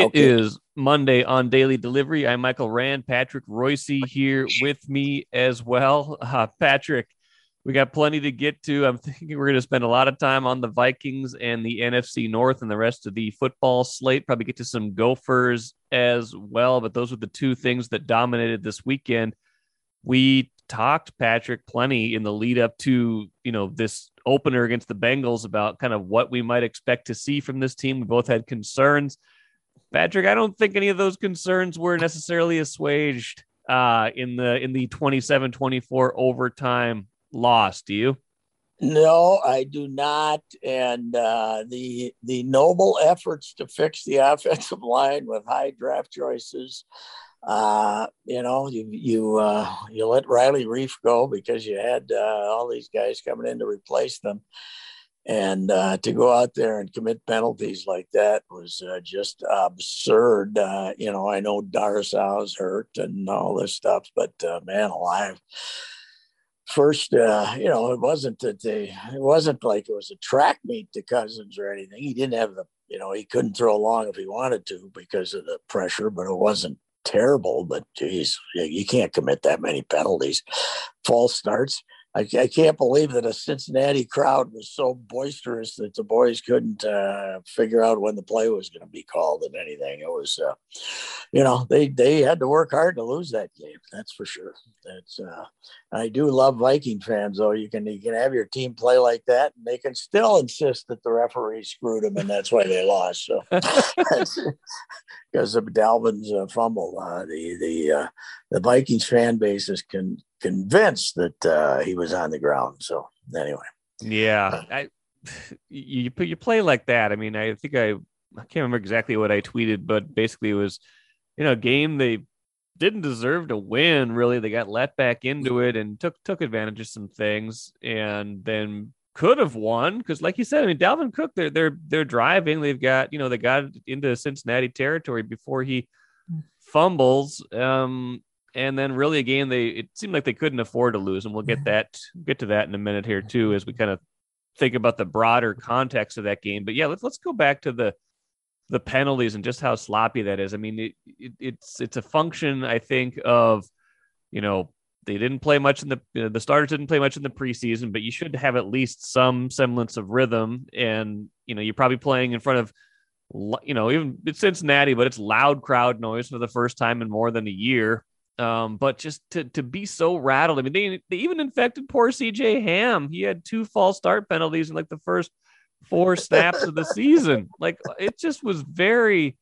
It okay. is Monday on Daily Delivery. I'm Michael Rand. Patrick Royce here with me as well. Uh, Patrick, we got plenty to get to. I'm thinking we're going to spend a lot of time on the Vikings and the NFC North and the rest of the football slate. Probably get to some Gophers as well, but those were the two things that dominated this weekend. We talked Patrick plenty in the lead up to you know this opener against the Bengals about kind of what we might expect to see from this team. We both had concerns. Patrick, I don't think any of those concerns were necessarily assuaged uh, in the in the 27-24 overtime loss. Do you? No, I do not. And uh, the the noble efforts to fix the offensive line with high draft choices, uh, you know, you you uh, you let Riley Reiff go because you had uh, all these guys coming in to replace them, and uh, to go out there and commit penalties like that was uh, just absurd. Uh, you know, I know Darrisaw's hurt and all this stuff, but uh, man alive. First, uh, you know, it wasn't that they, it wasn't like it was a track meet to Cousins or anything. He didn't have the, you know, he couldn't throw long if he wanted to because of the pressure, but it wasn't terrible. But geez, you can't commit that many penalties. False starts I, I, can't believe that a Cincinnati crowd was so boisterous that the boys couldn't uh, figure out when the play was going to be called and anything. It was, uh, you know, they they had to work hard to lose that game. That's for sure. That's uh, I do love Viking fans though. You can you can have your team play like that, and they can still insist that the referee screwed them, and that's why they lost. So because of Dalvin's uh, fumble, uh, the the uh, the Vikings fan base is con- convinced that uh, he was on the ground. So anyway, yeah, I, you you play like that. I mean, I think I I can't remember exactly what I tweeted, but basically it was you know a game they didn't deserve to win. Really, they got let back into it and took took advantage of some things, and then could have won because, like you said, I mean, Dalvin Cook, they're they're they're driving. They've got you know they got into Cincinnati territory before he mm. fumbles. Um, and then really again, they it seemed like they couldn't afford to lose, and we'll get that get to that in a minute here too as we kind of think about the broader context of that game. But yeah, let's let's go back to the the penalties and just how sloppy that is. I mean, it, it, it's it's a function I think of you know they didn't play much in the you know, the starters didn't play much in the preseason, but you should have at least some semblance of rhythm, and you know you're probably playing in front of you know even it's Cincinnati, but it's loud crowd noise for the first time in more than a year. Um, but just to to be so rattled. I mean, they they even infected poor CJ Ham. He had two false start penalties in like the first four snaps of the season. Like it just was very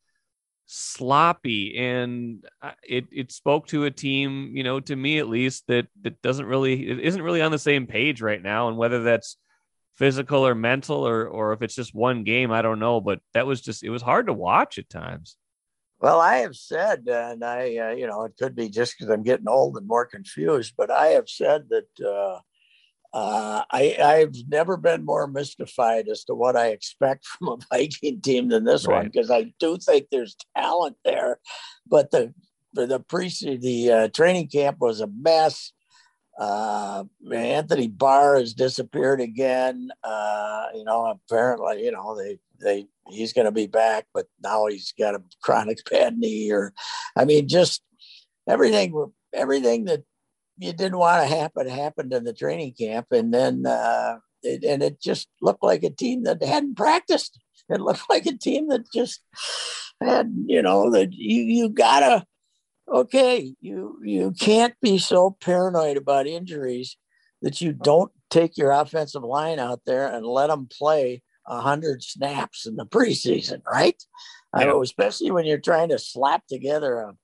sloppy and it it spoke to a team, you know, to me at least that that doesn't really it isn't really on the same page right now and whether that's physical or mental or or if it's just one game, I don't know, but that was just it was hard to watch at times. Well, I have said, and I, uh, you know, it could be just because I'm getting old and more confused, but I have said that uh, uh, I, I've never been more mystified as to what I expect from a Viking team than this right. one because I do think there's talent there, but the the pre the uh, training camp was a mess. Uh, Anthony Barr has disappeared again. Uh, you know, apparently, you know, they they he's going to be back, but now he's got a chronic bad knee. Or, I mean, just everything everything that you didn't want to happen happened in the training camp, and then uh, it, and it just looked like a team that hadn't practiced. It looked like a team that just had, you know, that you you gotta okay, you you can't be so paranoid about injuries that you don't take your offensive line out there and let them play a 100 snaps in the preseason, right? Yeah. I know, especially when you're trying to slap together a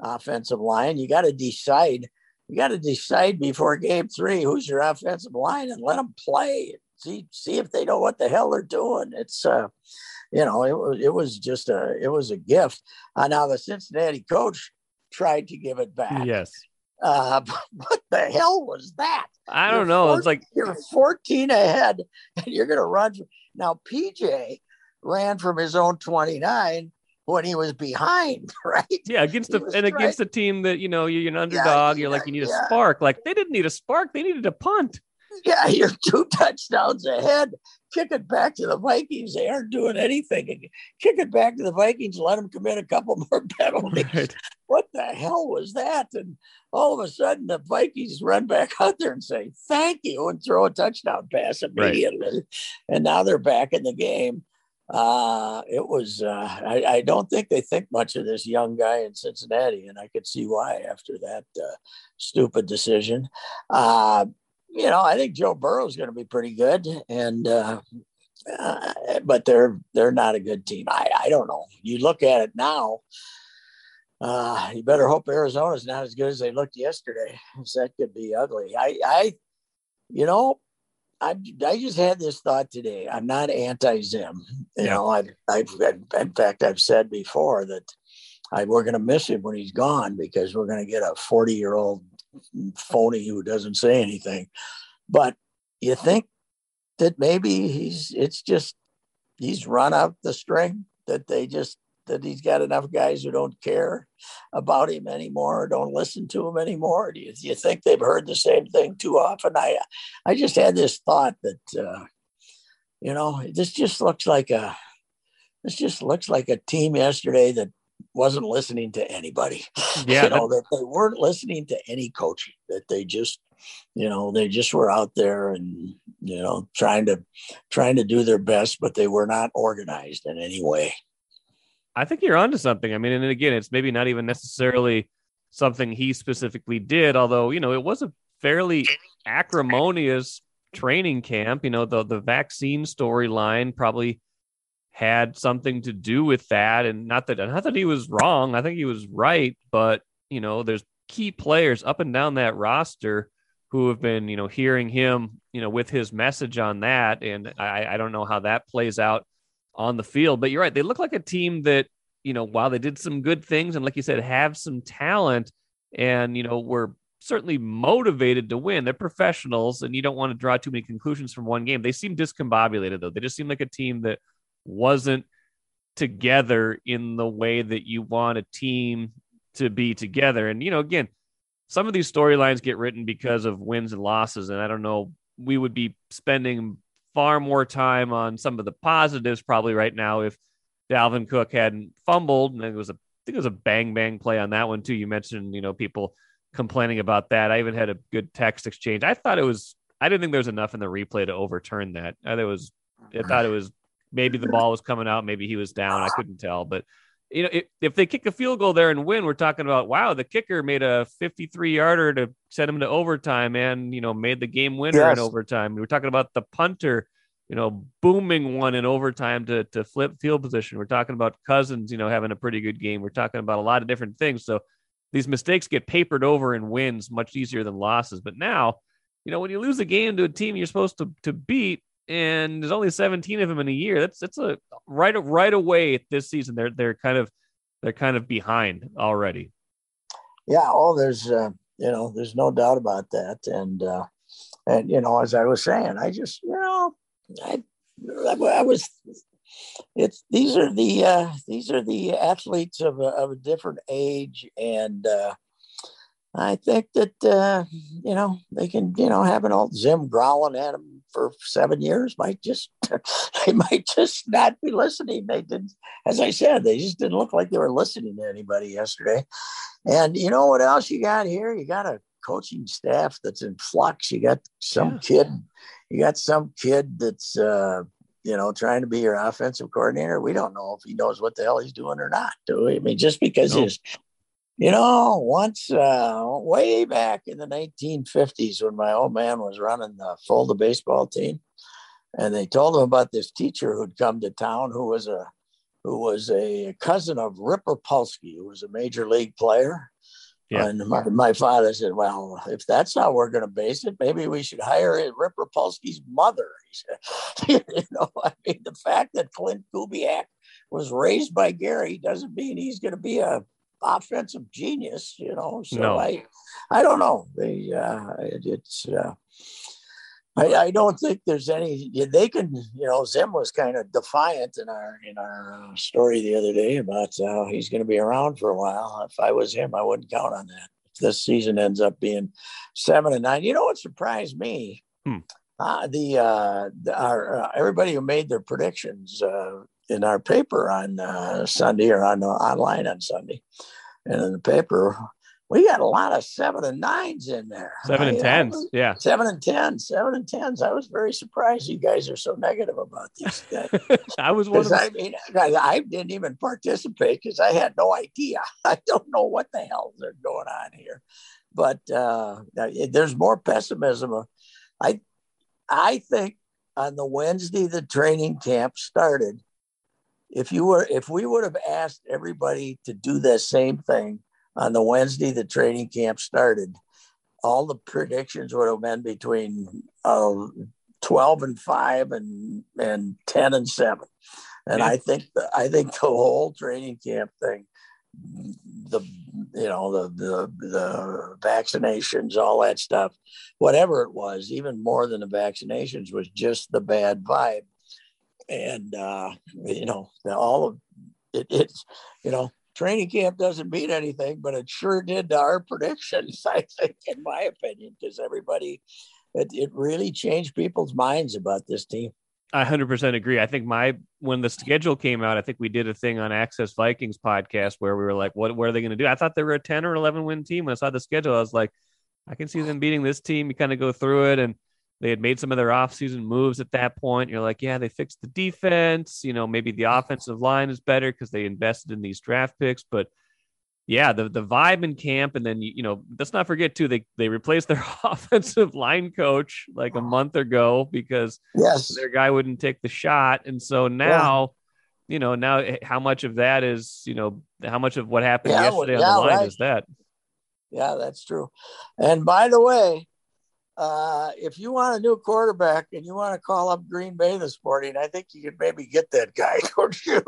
offensive line, you got to decide. You got to decide before game three who's your offensive line and let them play. See, see if they know what the hell they're doing. It's, uh, you know, it was it was just a it was a gift. Uh, now the Cincinnati coach tried to give it back. Yes. Uh, what the hell was that? I don't you're know. 14, it's like you're 14 ahead and you're going to run. Now, PJ ran from his own 29 when he was behind, right? Yeah, against the and against a team that you know you're an underdog. Yeah, you're like you need a spark. Like they didn't need a spark; they needed a punt. Yeah, you're two touchdowns ahead. Kick it back to the Vikings. They aren't doing anything. Kick it back to the Vikings. Let them commit a couple more penalties. Right. What the hell was that? And all of a sudden, the Vikings run back out there and say thank you and throw a touchdown pass immediately. Right. And now they're back in the game. Uh, it was, uh, I, I, don't think they think much of this young guy in Cincinnati, and I could see why after that uh, stupid decision. Uh, you know, I think Joe Burrow is going to be pretty good, and uh, uh, but they're they're not a good team. I, I don't know. You look at it now. Uh, you better hope Arizona's not as good as they looked yesterday. That could be ugly. I, I, you know, I, I just had this thought today. I'm not anti-Zim. You yeah. know, I've, I've, in fact, I've said before that I, we're going to miss him when he's gone because we're going to get a 40 year old phony who doesn't say anything. But you think that maybe he's, it's just, he's run out the string that they just that he's got enough guys who don't care about him anymore or don't listen to him anymore? Do you, do you think they've heard the same thing too often? I, I just had this thought that, uh, you know, this just looks like a, this just looks like a team yesterday that wasn't listening to anybody. Yeah, you know that they weren't listening to any coaching. That they just, you know, they just were out there and you know trying to trying to do their best, but they were not organized in any way. I think you're onto something. I mean, and again, it's maybe not even necessarily something he specifically did, although, you know, it was a fairly acrimonious training camp. You know, the the vaccine storyline probably had something to do with that. And not that not that he was wrong. I think he was right, but you know, there's key players up and down that roster who have been, you know, hearing him, you know, with his message on that. And I, I don't know how that plays out on the field. But you're right; they look like a team that you know, while they did some good things and like you said, have some talent, and you know, were certainly motivated to win. They're professionals, and you don't want to draw too many conclusions from one game. They seem discombobulated though. They just seem like a team that wasn't together in the way that you want a team to be together. And you know, again, some of these storylines get written because of wins and losses, and I don't know. We would be spending far more time on some of the positives probably right now if Dalvin Cook hadn't fumbled and it was a I think it was a bang bang play on that one too. You mentioned, you know, people complaining about that. I even had a good text exchange. I thought it was I didn't think there was enough in the replay to overturn that. I thought it was I thought it was maybe the ball was coming out, maybe he was down. I couldn't tell, but you know, if, they kick a field goal there and win, we're talking about wow, the kicker made a 53 yarder to send him to overtime and you know made the game winner yes. in overtime. We are talking about the punter, you know, booming one in overtime to to flip field position. We're talking about Cousins, you know, having a pretty good game. We're talking about a lot of different things. So these mistakes get papered over in wins much easier than losses. But now, you know, when you lose a game to a team you're supposed to to beat, and there's only 17 of them in a year. That's that's a right right away this season. They're they're kind of they're kind of behind already. Yeah. Oh, there's uh, you know there's no doubt about that, and uh, and you know as I was saying, I just you know I I was it's these are the uh, these are the athletes of a, of a different age and. Uh, I think that uh, you know they can you know have an old Zim growling at them for seven years might just they might just not be listening. They didn't, as I said, they just didn't look like they were listening to anybody yesterday. And you know what else you got here? You got a coaching staff that's in flux. You got some yeah. kid, you got some kid that's uh, you know trying to be your offensive coordinator. We don't know if he knows what the hell he's doing or not. Do we? I mean, just because nope. his you know, once uh, way back in the 1950s, when my old man was running the Fulda baseball team, and they told him about this teacher who'd come to town, who was a who was a cousin of Rip Repulski, who was a major league player. Yeah. And my, my father said, "Well, if that's how we're going to base it, maybe we should hire Rip Repulski's mother." He said, "You know, I mean, the fact that Klint Kubiak was raised by Gary doesn't mean he's going to be a offensive genius, you know. So no. I, I don't know. They, uh, it, it's, uh, I, I don't think there's any. They can, you know. Zim was kind of defiant in our in our uh, story the other day about how he's going to be around for a while. If I was him, I wouldn't count on that. If this season ends up being seven and nine, you know what surprised me Hmm. Uh, the, uh, the our uh, everybody who made their predictions uh, in our paper on uh, Sunday or on online on Sunday, and in the paper we got a lot of seven and nines in there. Seven and tens, was, yeah. Seven and tens, seven and tens. I was very surprised you guys are so negative about these guys. I was one of I mean, I didn't even participate because I had no idea. I don't know what the hell is going on here. But uh, there's more pessimism. I, I think on the Wednesday the training camp started, if you were, if we would have asked everybody to do the same thing on the Wednesday the training camp started, all the predictions would have been between uh, 12 and 5 and, and 10 and 7. And yeah. I think the, I think the whole training camp thing, the you know the, the the vaccinations, all that stuff, whatever it was, even more than the vaccinations, was just the bad vibe. And uh, you know, all of it, it's you know training camp doesn't mean anything, but it sure did to our predictions, I think, in my opinion, because everybody, it, it really changed people's minds about this team. I 100% agree. I think my when the schedule came out, I think we did a thing on Access Vikings podcast where we were like, "What? What are they going to do?" I thought they were a 10 or 11 win team. When I saw the schedule, I was like, "I can see them beating this team." You kind of go through it, and they had made some of their offseason moves at that point. You're like, yeah, they fixed the defense. You know, maybe the offensive line is better because they invested in these draft picks. But yeah, the the vibe in camp, and then you know, let's not forget too, they they replaced their offensive line coach like a month ago because yes, their guy wouldn't take the shot, and so now. Yeah. You know, now eh, how much of that is, you know, how much of what happened yeah, yesterday yeah, on the line right. is that? Yeah, that's true. And by the way, uh, if you want a new quarterback and you want to call up Green Bay this morning, I think you could maybe get that guy, don't you?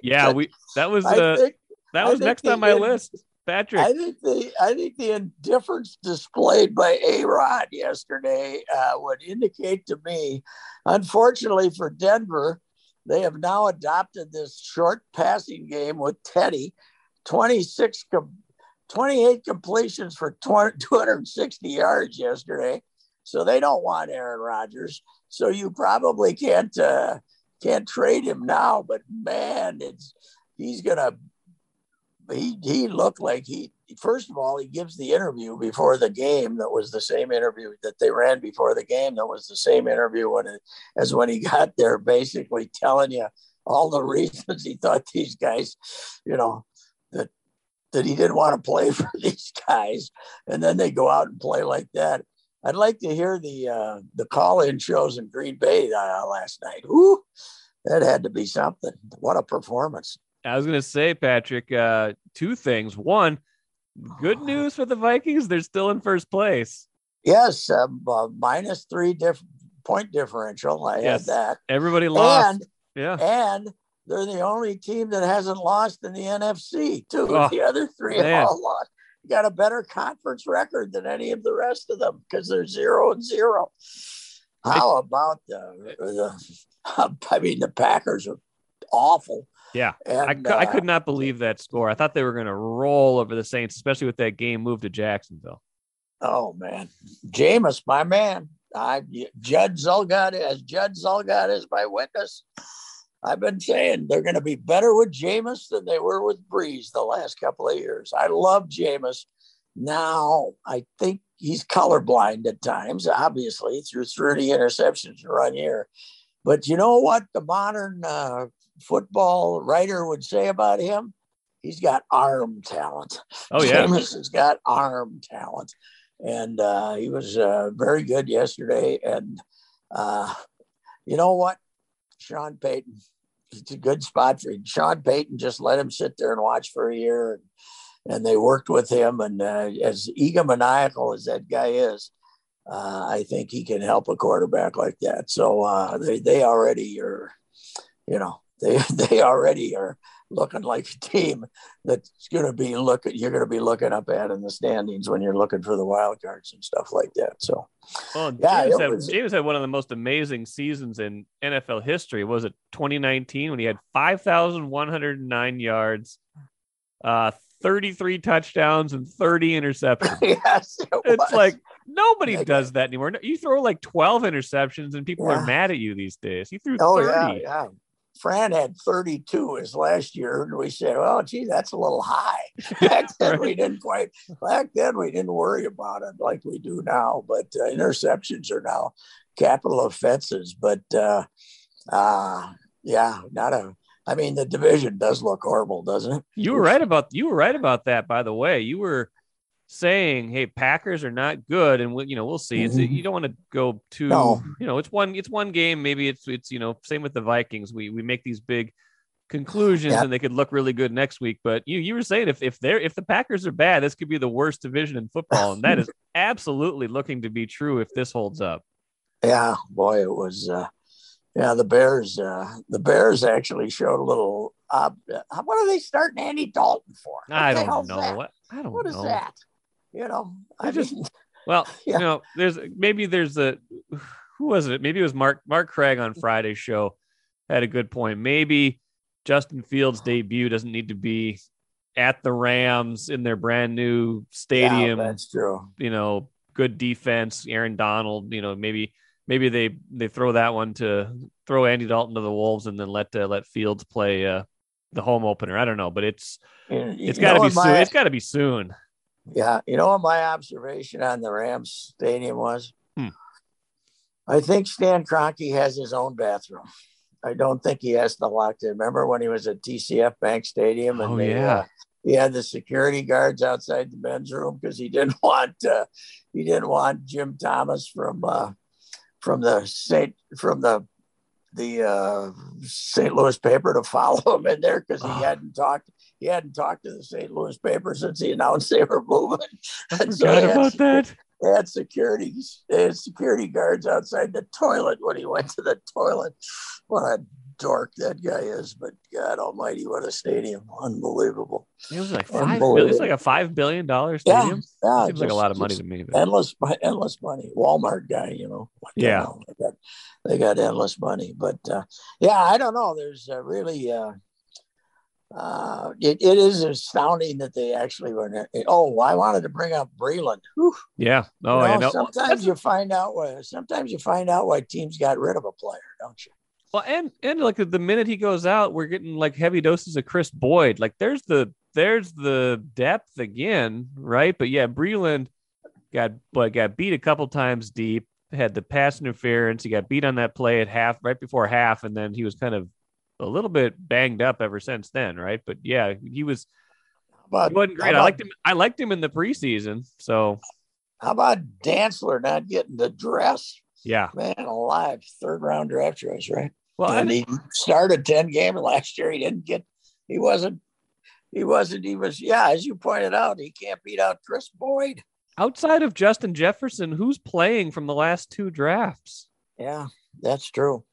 yeah, that, we that was uh, think, that was next on my in, list. Patrick. I think the I think the indifference displayed by A Rod yesterday uh, would indicate to me, unfortunately for Denver, they have now adopted this short passing game with Teddy, 26 28 completions for 20, 260 yards yesterday. So they don't want Aaron Rodgers. So you probably can't uh, can't trade him now. But man, it's he's gonna. He he looked like he. First of all, he gives the interview before the game. That was the same interview that they ran before the game. That was the same interview when it, as when he got there, basically telling you all the reasons he thought these guys, you know, that he didn't want to play for these guys, and then they go out and play like that. I'd like to hear the uh, the call-in shows in Green Bay uh, last night. Ooh, that had to be something. What a performance! I was going to say, Patrick, uh, two things. One, good news for the Vikings; they're still in first place. Yes, um, uh, minus three diff- point differential. I yes. had that. Everybody lost. And, yeah, and they're the only team that hasn't lost in the NFC, too. Oh, the other three man. all lost. got a better conference record than any of the rest of them because they're zero and zero. How about the, the I mean, the Packers are awful. Yeah, and, I, uh, I could not believe that score. I thought they were going to roll over the Saints, especially with that game moved to Jacksonville. Oh man, Jameis, my man. I Judd Zulgad as Judd Zulgad is my witness. I've been saying they're going to be better with Jameis than they were with Brees the last couple of years. I love Jameis. Now, I think he's colorblind at times, obviously, through 30 interceptions in one year. But you know what the modern uh, football writer would say about him? He's got arm talent. Oh, yeah. Jameis has got arm talent. And uh, he was uh, very good yesterday. And uh, you know what? Sean Payton. It's a good spot for him. Sean Payton just let him sit there and watch for a year, and, and they worked with him. And uh, as egomaniacal as that guy is, uh, I think he can help a quarterback like that. So uh, they they already are, you know, they they already are looking like a team that's going to be looking you're going to be looking up at in the standings when you're looking for the wild cards and stuff like that so well yeah jameis had, was, jameis had one of the most amazing seasons in nfl history was it 2019 when he had 5109 yards uh 33 touchdowns and 30 interceptions. yes, it It's was. like nobody Yeah. does that anymore. You throw like 12 interceptions and people Yeah. are mad at you these days. He threw oh 30. yeah, yeah. Fran had 32 his last year, and we said, "Well, gee, that's a little high." Back then, we didn't quite. Back then, we didn't worry about it like we do now. But uh, interceptions are now capital offenses. But uh, uh, yeah, not a. I mean, the division does look horrible, doesn't it? You were right about you were right about that. By the way, you were saying, "Hey, Packers are not good," and we, you know we'll see. It's Mhm. you don't want to go too. No. You know, it's one it's one game. Maybe it's it's you know same with the Vikings. We we make these big conclusions, Yeah. and they could look really good next week. But you you were saying if if they're if the Packers are bad, this could be the worst division in football, and that is absolutely looking to be true if this holds up. Yeah, boy, it was. Uh, yeah, the Bears. Uh, the Bears actually showed a little. Uh, what are they starting Andy Dalton for? What I don't know. that? I don't What is know. that? You know, I just- mean, Well, Yeah. you know, there's maybe there's a who was it? Maybe it was Mark Mark Craig on Friday's show had a good point. Maybe Justin Fields' debut doesn't need to be at the Rams in their brand new yeah, stadium. that's true. you know, good defense. Aaron Donald. You know, maybe maybe they they throw that one to throw Andy Dalton to the Wolves and then let uh, let Fields play uh, the home opener. I don't know, but it's you it's got to be soon. It's got to be soon. Yeah, you know what my observation on the Rams stadium was? Hmm. I think Stan Kroenke has his own bathroom. I don't think he has to lock it. Remember when he was at TCF Bank Stadium and Oh, they, yeah. uh, he had the security guards outside the men's room because he didn't want uh, he didn't want Jim Thomas from uh, from the Saint from the the uh, St. Louis paper to follow him in there because he Oh. hadn't talked he hadn't talked to the St. Louis paper since he announced they were moving. And so had about that. They had security they had security guards outside the toilet when he went to the toilet. What a dork that guy is! But God Almighty, what a stadium! Unbelievable. It was like five. Billion, it's like a five billion dollar stadium. yeah, Seems like a lot of money to me. But endless endless money walmart guy you know Yeah. hell? they got they got endless money but uh yeah i don't know there's uh, really uh uh it, it is astounding that they actually were oh i wanted to bring up breeland Whew. yeah. Oh, You I know, know. sometimes you find out why sometimes you find out why teams got rid of a player don't you Well, and and like the minute he goes out, we're getting like heavy doses of Kris Boyd. Like there's the there's the depth again, right? But yeah, Breeland got but got beat a couple times deep. Had the pass interference. He got beat on that play at half, right before half, and then he was kind of a little bit banged up ever since then, right? But yeah, he was but he wasn't great. I liked him. I liked him in the preseason. So how about Dantzler not getting the dress yeah. man alive third round draft choice right Well, and he started 10 games last year. He didn't get, he wasn't, he wasn't, he was, yeah, as you pointed out, he can't beat out Kris Boyd. outside of Justin Jefferson, who's playing from the last two drafts? Yeah, that's true.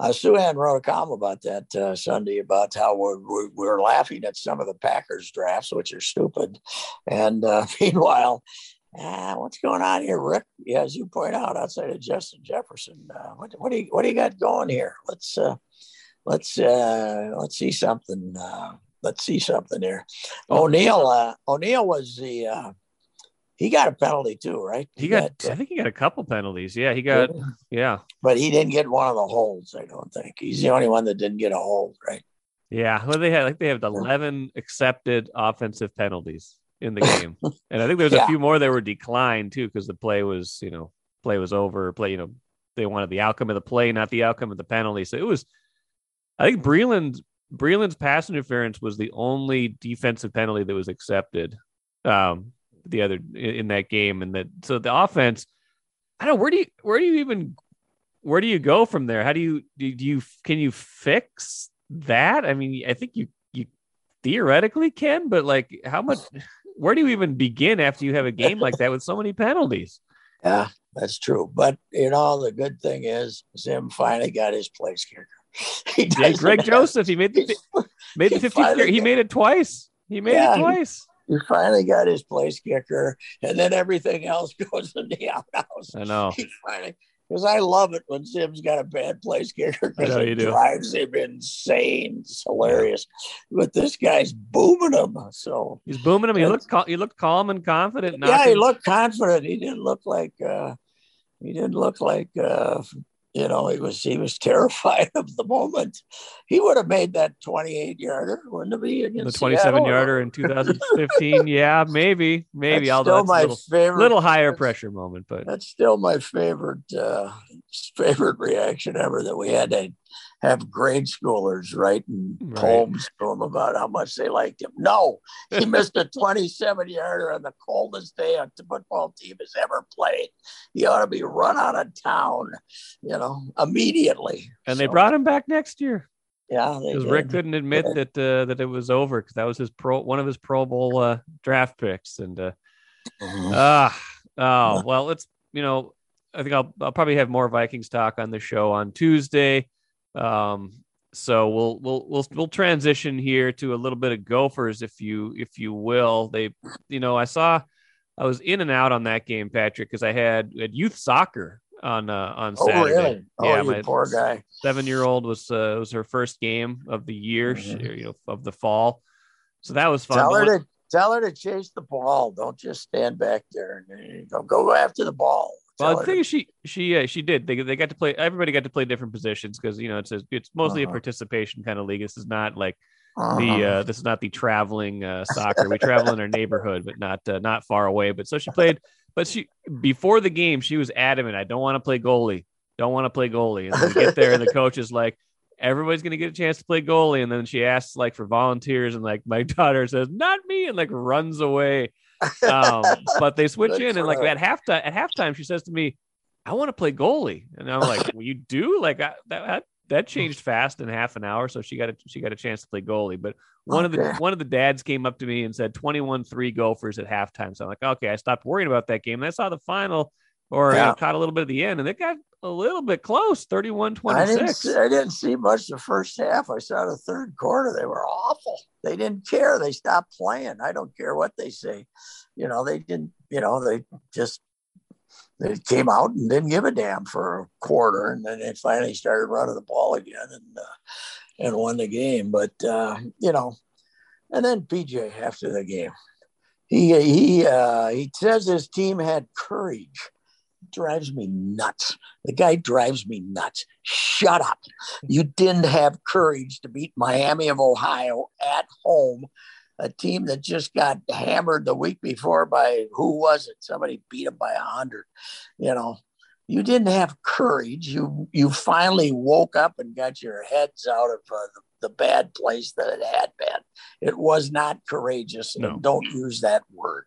Uh, Souhan wrote a column about that uh, Sunday about how we're, we're, we're laughing at some of the Packers drafts, which are stupid. And uh, meanwhile, uh, what's going on here, Rick? Yeah, as you point out, outside of Justin Jefferson, uh, what, what do you what do you got going here? Let's uh, let's uh, let's see something. Uh, let's see something here. O'Neill uh, O'Neill was the uh, he got a penalty too, right? He got, uh, I think he got a couple penalties. Yeah, he got, yeah, but he didn't get one of the holds. I don't think he's the only one that didn't get a hold, right? yeah. Well, they had like they have eleven accepted offensive penalties in the game, and I think there's Yeah. a few more that were declined too because the play was, you know, play was over. Play, you know, they wanted the outcome of the play, not the outcome of the penalty. So it was, I think Breeland Breeland's pass interference was the only defensive penalty that was accepted. Um, the other in that game, and that so the offense. I don't. know, Where do you where do you even where do you go from there? How do you do, do you can you fix that? I mean, I think you you theoretically can, but like how much where do you even begin after you have a game like that with so many penalties? Yeah, that's true. But you know, the good thing is Zim finally got his place kicker. He Yeah, Greg have- Joseph, he made the made the 50 finally he made it twice. He made Yeah, it twice. He finally got his place kicker, and then everything else goes in the outhouse. I know. He finally, because I love it when Zim's got a bad place kicker because it do. drives him insane. It's hilarious. But this guy's booming him. So He's booming him. He looked cal- he looked calm and confident. Now. Yeah, he looked confident. He didn't look like uh he didn't look like uh you know, he was he was terrified of the moment. He would have made that 28 yarder, wouldn't he? the Against 27 Seattle? yarder in 2015. yeah, maybe, maybe. That's Although still my little, favorite little higher pressure moment, but That's still my favorite uh, favorite reaction ever that we had to have grade schoolers writing Right. poems to him about how much they liked him. No, he missed a 27 yarder on the coldest day a football team has ever played. He ought to be run out of town, you know, immediately. and they brought him back next year yeah, because. Rick couldn't admit that uh, that it was over because that was his pro one of his Pro Bowl uh, draft picks and. Uh, Mhm. Ah, oh well. Let's you know. I think I'll I'll probably have more Vikings talk on the show on Tuesday. Um, so we'll we'll we'll we'll transition here to a little bit of Gophers, if you if you will. They, you know, I saw I was in and out on that game, Patrick, because I had, had youth soccer on uh, on Oh, really? Oh, Yeah, you my- poor guy. Seven year old was uh, was her first game of the year, Mhm. you know, of the fall. So that was fun. Tell her to tell her to chase the ball. Don't just stand back there and go go after the ball. Well, the thing is, she she uh, she did. They they got to play. Everybody got to play different positions because you know it's a, it's mostly a Uh-huh. participation kind of league. This is not like Uh-huh. the uh, this is not the traveling uh, soccer. We travel in our neighborhood, but not uh, not far away. But so she played. But she before the game, she was adamant. I don't want to play goalie. Don't want to play goalie. And then we get there, and the coach is like, everybody's gonna get a chance to play goalie. And then she asks like for volunteers, and like my daughter says, not me, and like runs away. Um, but they switch in, and like at halftime, at halftime, she says to me, "I want to play goalie," and I'm like, "Well, you do?" Like I, that, that that changed fast in half an hour, so she got a she got a chance to play goalie. But one of the one of the dads came up to me and said 21-3 Gophers at halftime. So I'm like, okay, I stopped worrying about that game. And I saw the final, or you know, caught a little bit of the end, and it got a little bit close, 31-26. I didn't, see, I didn't see much the first half. I saw the third quarter. They were awful. They didn't care. They stopped playing. I don't care what they say. You know, they didn't, you know, they just they came out and didn't give a damn for a quarter. And then they finally started running the ball again and uh, and won the game. But uh, you know, and then PJ after the game. He he uh, he says his team had courage drives me nuts. The guy drives me nuts. Shut up. You didn't have courage to beat Miami of Ohio at home, a team that just got hammered the week before by who was it? Somebody beat them by a hundred. You know, you didn't have courage. You you finally woke up and got your heads out of uh, the, the bad place that it had been. It was not courageous. No. Don't use that word.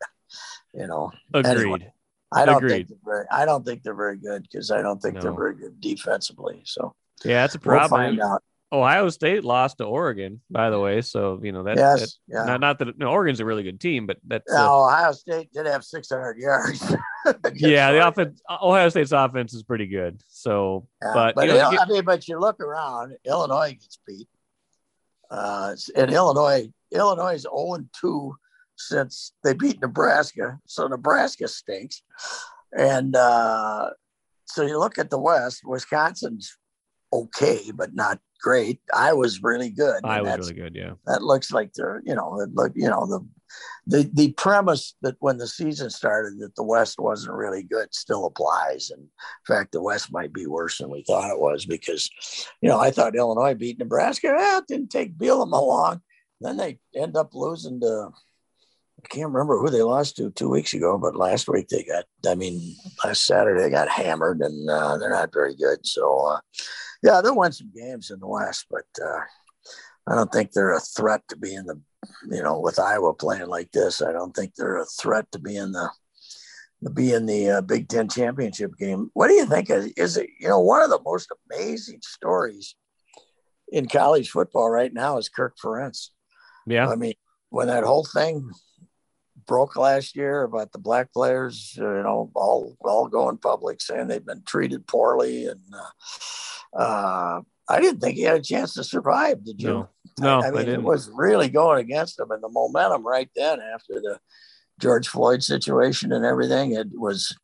You know, Agreed. Anyway. I don't Agreed. think they're very. I don't think they're very good because I don't think they're very good defensively. So Yeah, that's a we'll problem. out. Ohio State lost to Oregon, by the way. So you know that. yes, that- yeah. Not not that no, Oregon's a really good team, but that's uh, Ohio State did have 600 yards. yeah. The offense, Ohio State's offense is pretty good. So, Yeah, but, but you know, I mean, but you look around, Illinois gets beat. Uh, and Illinois, Illinois is 0 2 since they beat Nebraska. So Nebraska stinks. And uh, so you look at the West, Wisconsin's okay, but not great. Iowa's really good. I was really good. Yeah. that looks like they're you know it look you know the the the premise that when the season started that the west wasn't really good still applies and in fact the west might be worse than we thought it was because you know i thought illinois beat nebraska well, it didn't take Bielema long then they end up losing to I can't remember who they lost to two weeks ago, but last week they got, I mean, last Saturday they got hammered and uh, they're not very good. So, uh, yeah, they'll win some games in the West, but uh, I don't think they're a threat to be in the, you know, with Iowa playing like this. I don't think they're a threat to be in the, to be in the uh, Big Ten championship game. What do you think? Is, is it, you know, one of the most amazing stories in college football right now is Kirk Ferentz. Yeah. I mean, when that whole thing broke last year about the black players, uh, you know, all all going public saying they've been treated poorly, and uh, uh, I didn't think he had a chance to survive. Did you? No. No, I I mean, it didn't. was really going against him, and the momentum right then after the George Floyd situation and everything, it was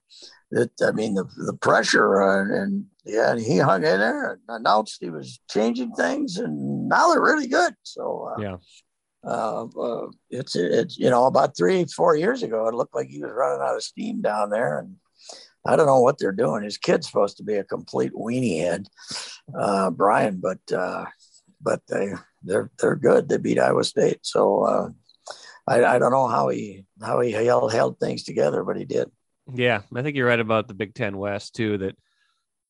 it, I mean, the, the pressure uh, and yeah, he hung in there and announced he was changing things, and now they're really good. So uh, yeah, uh, it's it's you know about three four years ago, it looked like he was running out of steam down there, and I don't know what they're doing. His kid's supposed to be a complete weenie head, uh, Brian, but uh, but they they're they're good. They beat Iowa State, so uh, I, I don't know how he how he held, held things together, but he did. Yeah, I think you're right about the Big Ten West too. That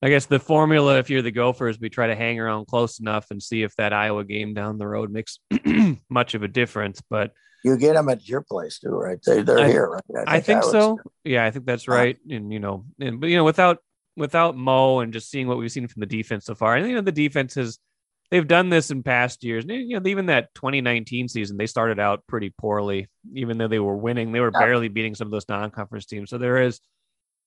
I guess the formula, if you're the Gophers, we try to hang around close enough and see if that Iowa game down the road makes much of a difference. But you get them at your place too, right? They they're I, here, right? I think, I think so. Yeah, I think that's right. Uh, and you know, and but you know, without without Mo and just seeing what we've seen from the defense so far, and you know, the defense has they've done this in past years. You know, even that 2019 season, they started out pretty poorly, even though they were winning. They were barely beating some of those non-conference teams. So there is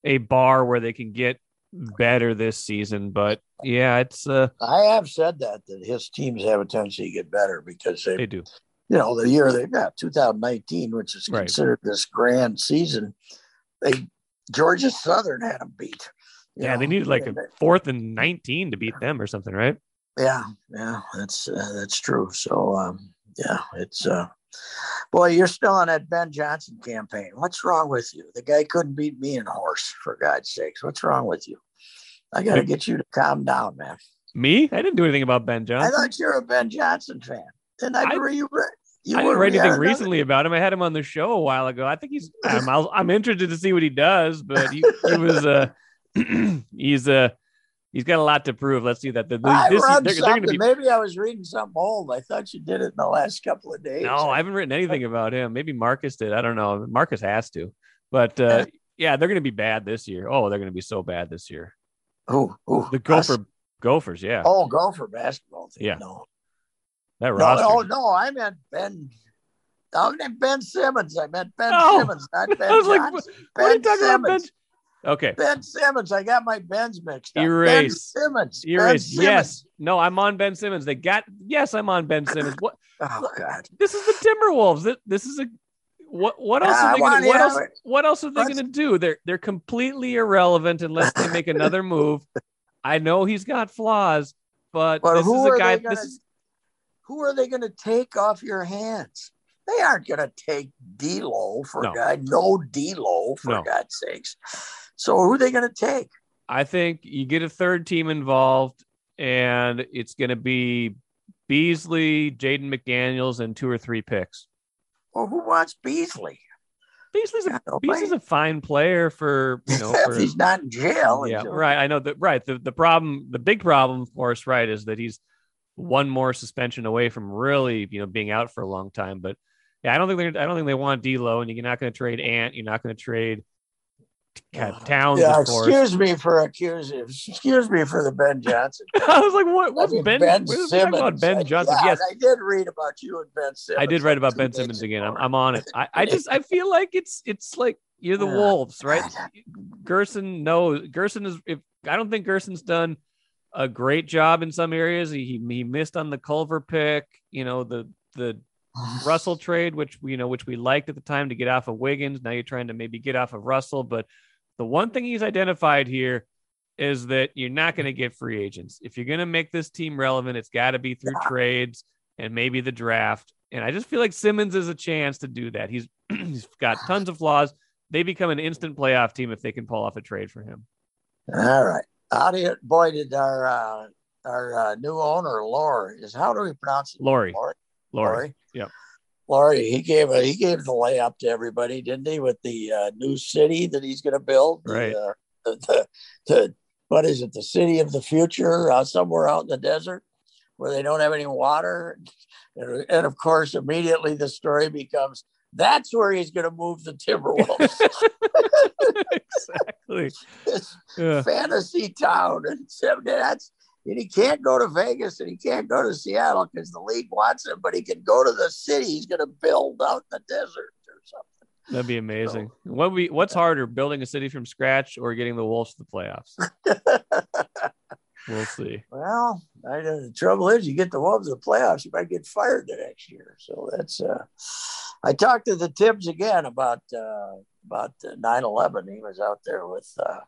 a bar where they can get better this season. But yeah, it's. Uh, I have said that that his teams have a tendency to get better because they, they do. You know, the year they got 2019, which is considered right. this grand season, they Georgia Southern had them beat. Yeah, know? they needed like a fourth and 19 to beat them or something, right? Yeah, yeah, that's uh, that's true. So um, yeah, it's uh, boy, you're still on that Ben Johnson campaign. What's wrong with you? The guy couldn't beat me in a horse, for God's sakes. What's wrong with you? I got to get you to calm down, man. Me? I didn't do anything about Ben Johnson. I thought you were a Ben Johnson fan. Didn't I, I you? You I didn't write anything recently about him. I had him on the show a while ago. I think he's. I'm, I'm interested to see what he does, but he, he was. Uh, he's a. Uh, he's got a lot to prove. Let's see that. The, I this, read they're, something. They're be... Maybe I was reading something old. I thought you did it in the last couple of days. No, I haven't written anything about him. Maybe Marcus did. I don't know. Marcus has to. But uh, yeah, they're going to be bad this year. Oh, they're going to be so bad this year. Oh, the Gopher. Gophers, yeah. Oh, Gopher basketball team. Yeah. No. That roster. No, oh, no, I meant Ben. I meant Ben Simmons. I meant Ben. Simmons, not Ben. I was Johnson. like, what, ben what are you talking Simmons. about, Ben? Okay. Ben Simmons. I got my Ben's mixed up. Erase. Ben Simmons. Erase. Ben yes. No, I'm on Ben Simmons. They got yes, I'm on Ben Simmons. What oh God. This is the Timberwolves. This is a what what else ah, are they gonna what else what else are they gonna do? They're they're completely irrelevant unless they make another move. I know he's got flaws, but, but this is a guy gonna, this is who are they gonna take off your hands? They aren't gonna take D'Lo for no. God, no D'Lo for no. God's sakes. So who are they going to take? I think you get a third team involved, and it's going to be Beasley, Jaden McDaniels, and two or three picks. Well, who wants Beasley? Beasley's a, Beasley's a fine player for you know for, he's not in jail. Yeah, right. I know that. Right. The the problem, the big problem, of course, right, is that he's one more suspension away from really you know being out for a long time. But yeah, I don't think they I don't think they want D'Lo, and you're not going to trade Ant. You're not going to trade Towns. Yeah, excuse me for accusing. Excuse me for the Ben Johnson. I was like, what? What's I mean, Ben? Ben Simmons? About Ben Johnson. Yeah, yes, I did read about you and Ben Simmons. I did write about Ben Simmons again. I'm, I'm on it. I, I just I feel like it's it's like you're the Wolves, right? Gersson knows. Gersson is. If I don't think Gersson's done a great job in some areas. He he missed on the Culver pick. You know the the Russell trade, which you know, which we liked at the time to get off of Wiggins. Now you're trying to maybe get off of Russell, but the one thing he's identified here is that you're not going to get free agents. If you're going to make this team relevant, it's got to be through trades and maybe the draft. And I just feel like Simmons is a chance to do that. He's he's got tons of flaws. They become an instant playoff team if they can pull off a trade for him. All right. How do you, boy, did our uh, our uh, new owner, Lori, is how do we pronounce it? Lori. Lori. Lori. Yep. Laurie, he gave a he gave the layup to everybody, didn't he? With the uh, new city that he's going to build, right? The, uh, the, the, the, what is it? The city of the future, uh, somewhere out in the desert where they don't have any water, and, and of course, immediately the story becomes that's where he's going to move the Timberwolves. exactly. yeah. fantasy town, and that's and he can't go to Vegas and he can't go to Seattle because the league wants him, but he can go to the city he's going to build out in the desert or something. That'd be amazing. So, what we what's harder, building a city from scratch or getting the Wolves to the playoffs? we'll see. Well, I, the trouble is, you get the Wolves to the playoffs, you might get fired the next year. So that's uh, I talked to the Thibs again about uh, about 9/11. He was out there with uh,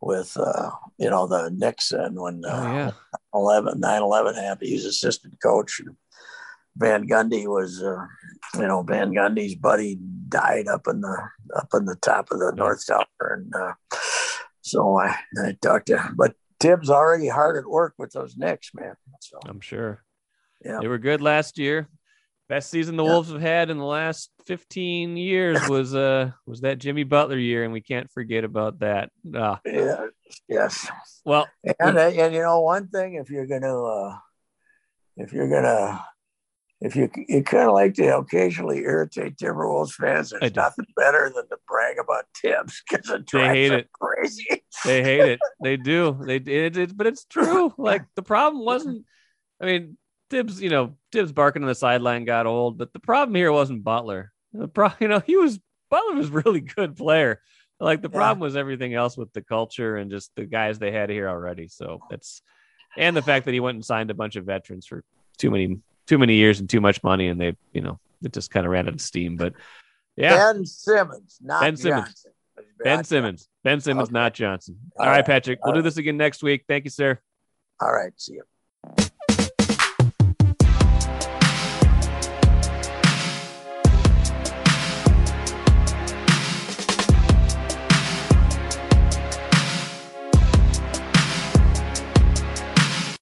with uh, you know the Nixon when uh, Oh yeah. 11 9/11 happened. He was assistant coach. Van Gundy was, uh, you know, Van Gundy's buddy died up in the up in the top of the North Tower, and uh, so I I talked to, him. but Thibs already hard at work with those Knicks, man. So I'm sure. Yeah. They were good last year. Best season the Yeah. Wolves have had in the last 15 years was uh was that Jimmy Butler year, and we can't forget about that. Ah, yeah, yes. well, And uh, and you know one thing, if you're gonna uh, if you're gonna if you you kind of like to occasionally irritate Timberwolves fans, there's nothing better than to brag about Thibs because it They hate them it. crazy. they hate it. They do. They it, it, but it's true. Like the problem wasn't. I mean, Thibs. You know, Thibs barking on the sideline got old, but the problem here wasn't Butler. The pro, you know, he was Butler was a really good player. Like the Yeah. problem was everything else with the culture and just the guys they had here already. So that's and the fact that he went and signed a bunch of veterans for too many too many years and too much money, and they you know it just kind of ran out of steam. But yeah, Ben Simmons, not Ben Simmons. Johnson. Ben Simmons, Ben Simmons, Okay. not Johnson. All All right, right. Patrick, we'll All do this again next week. Thank you, sir. All right, see you.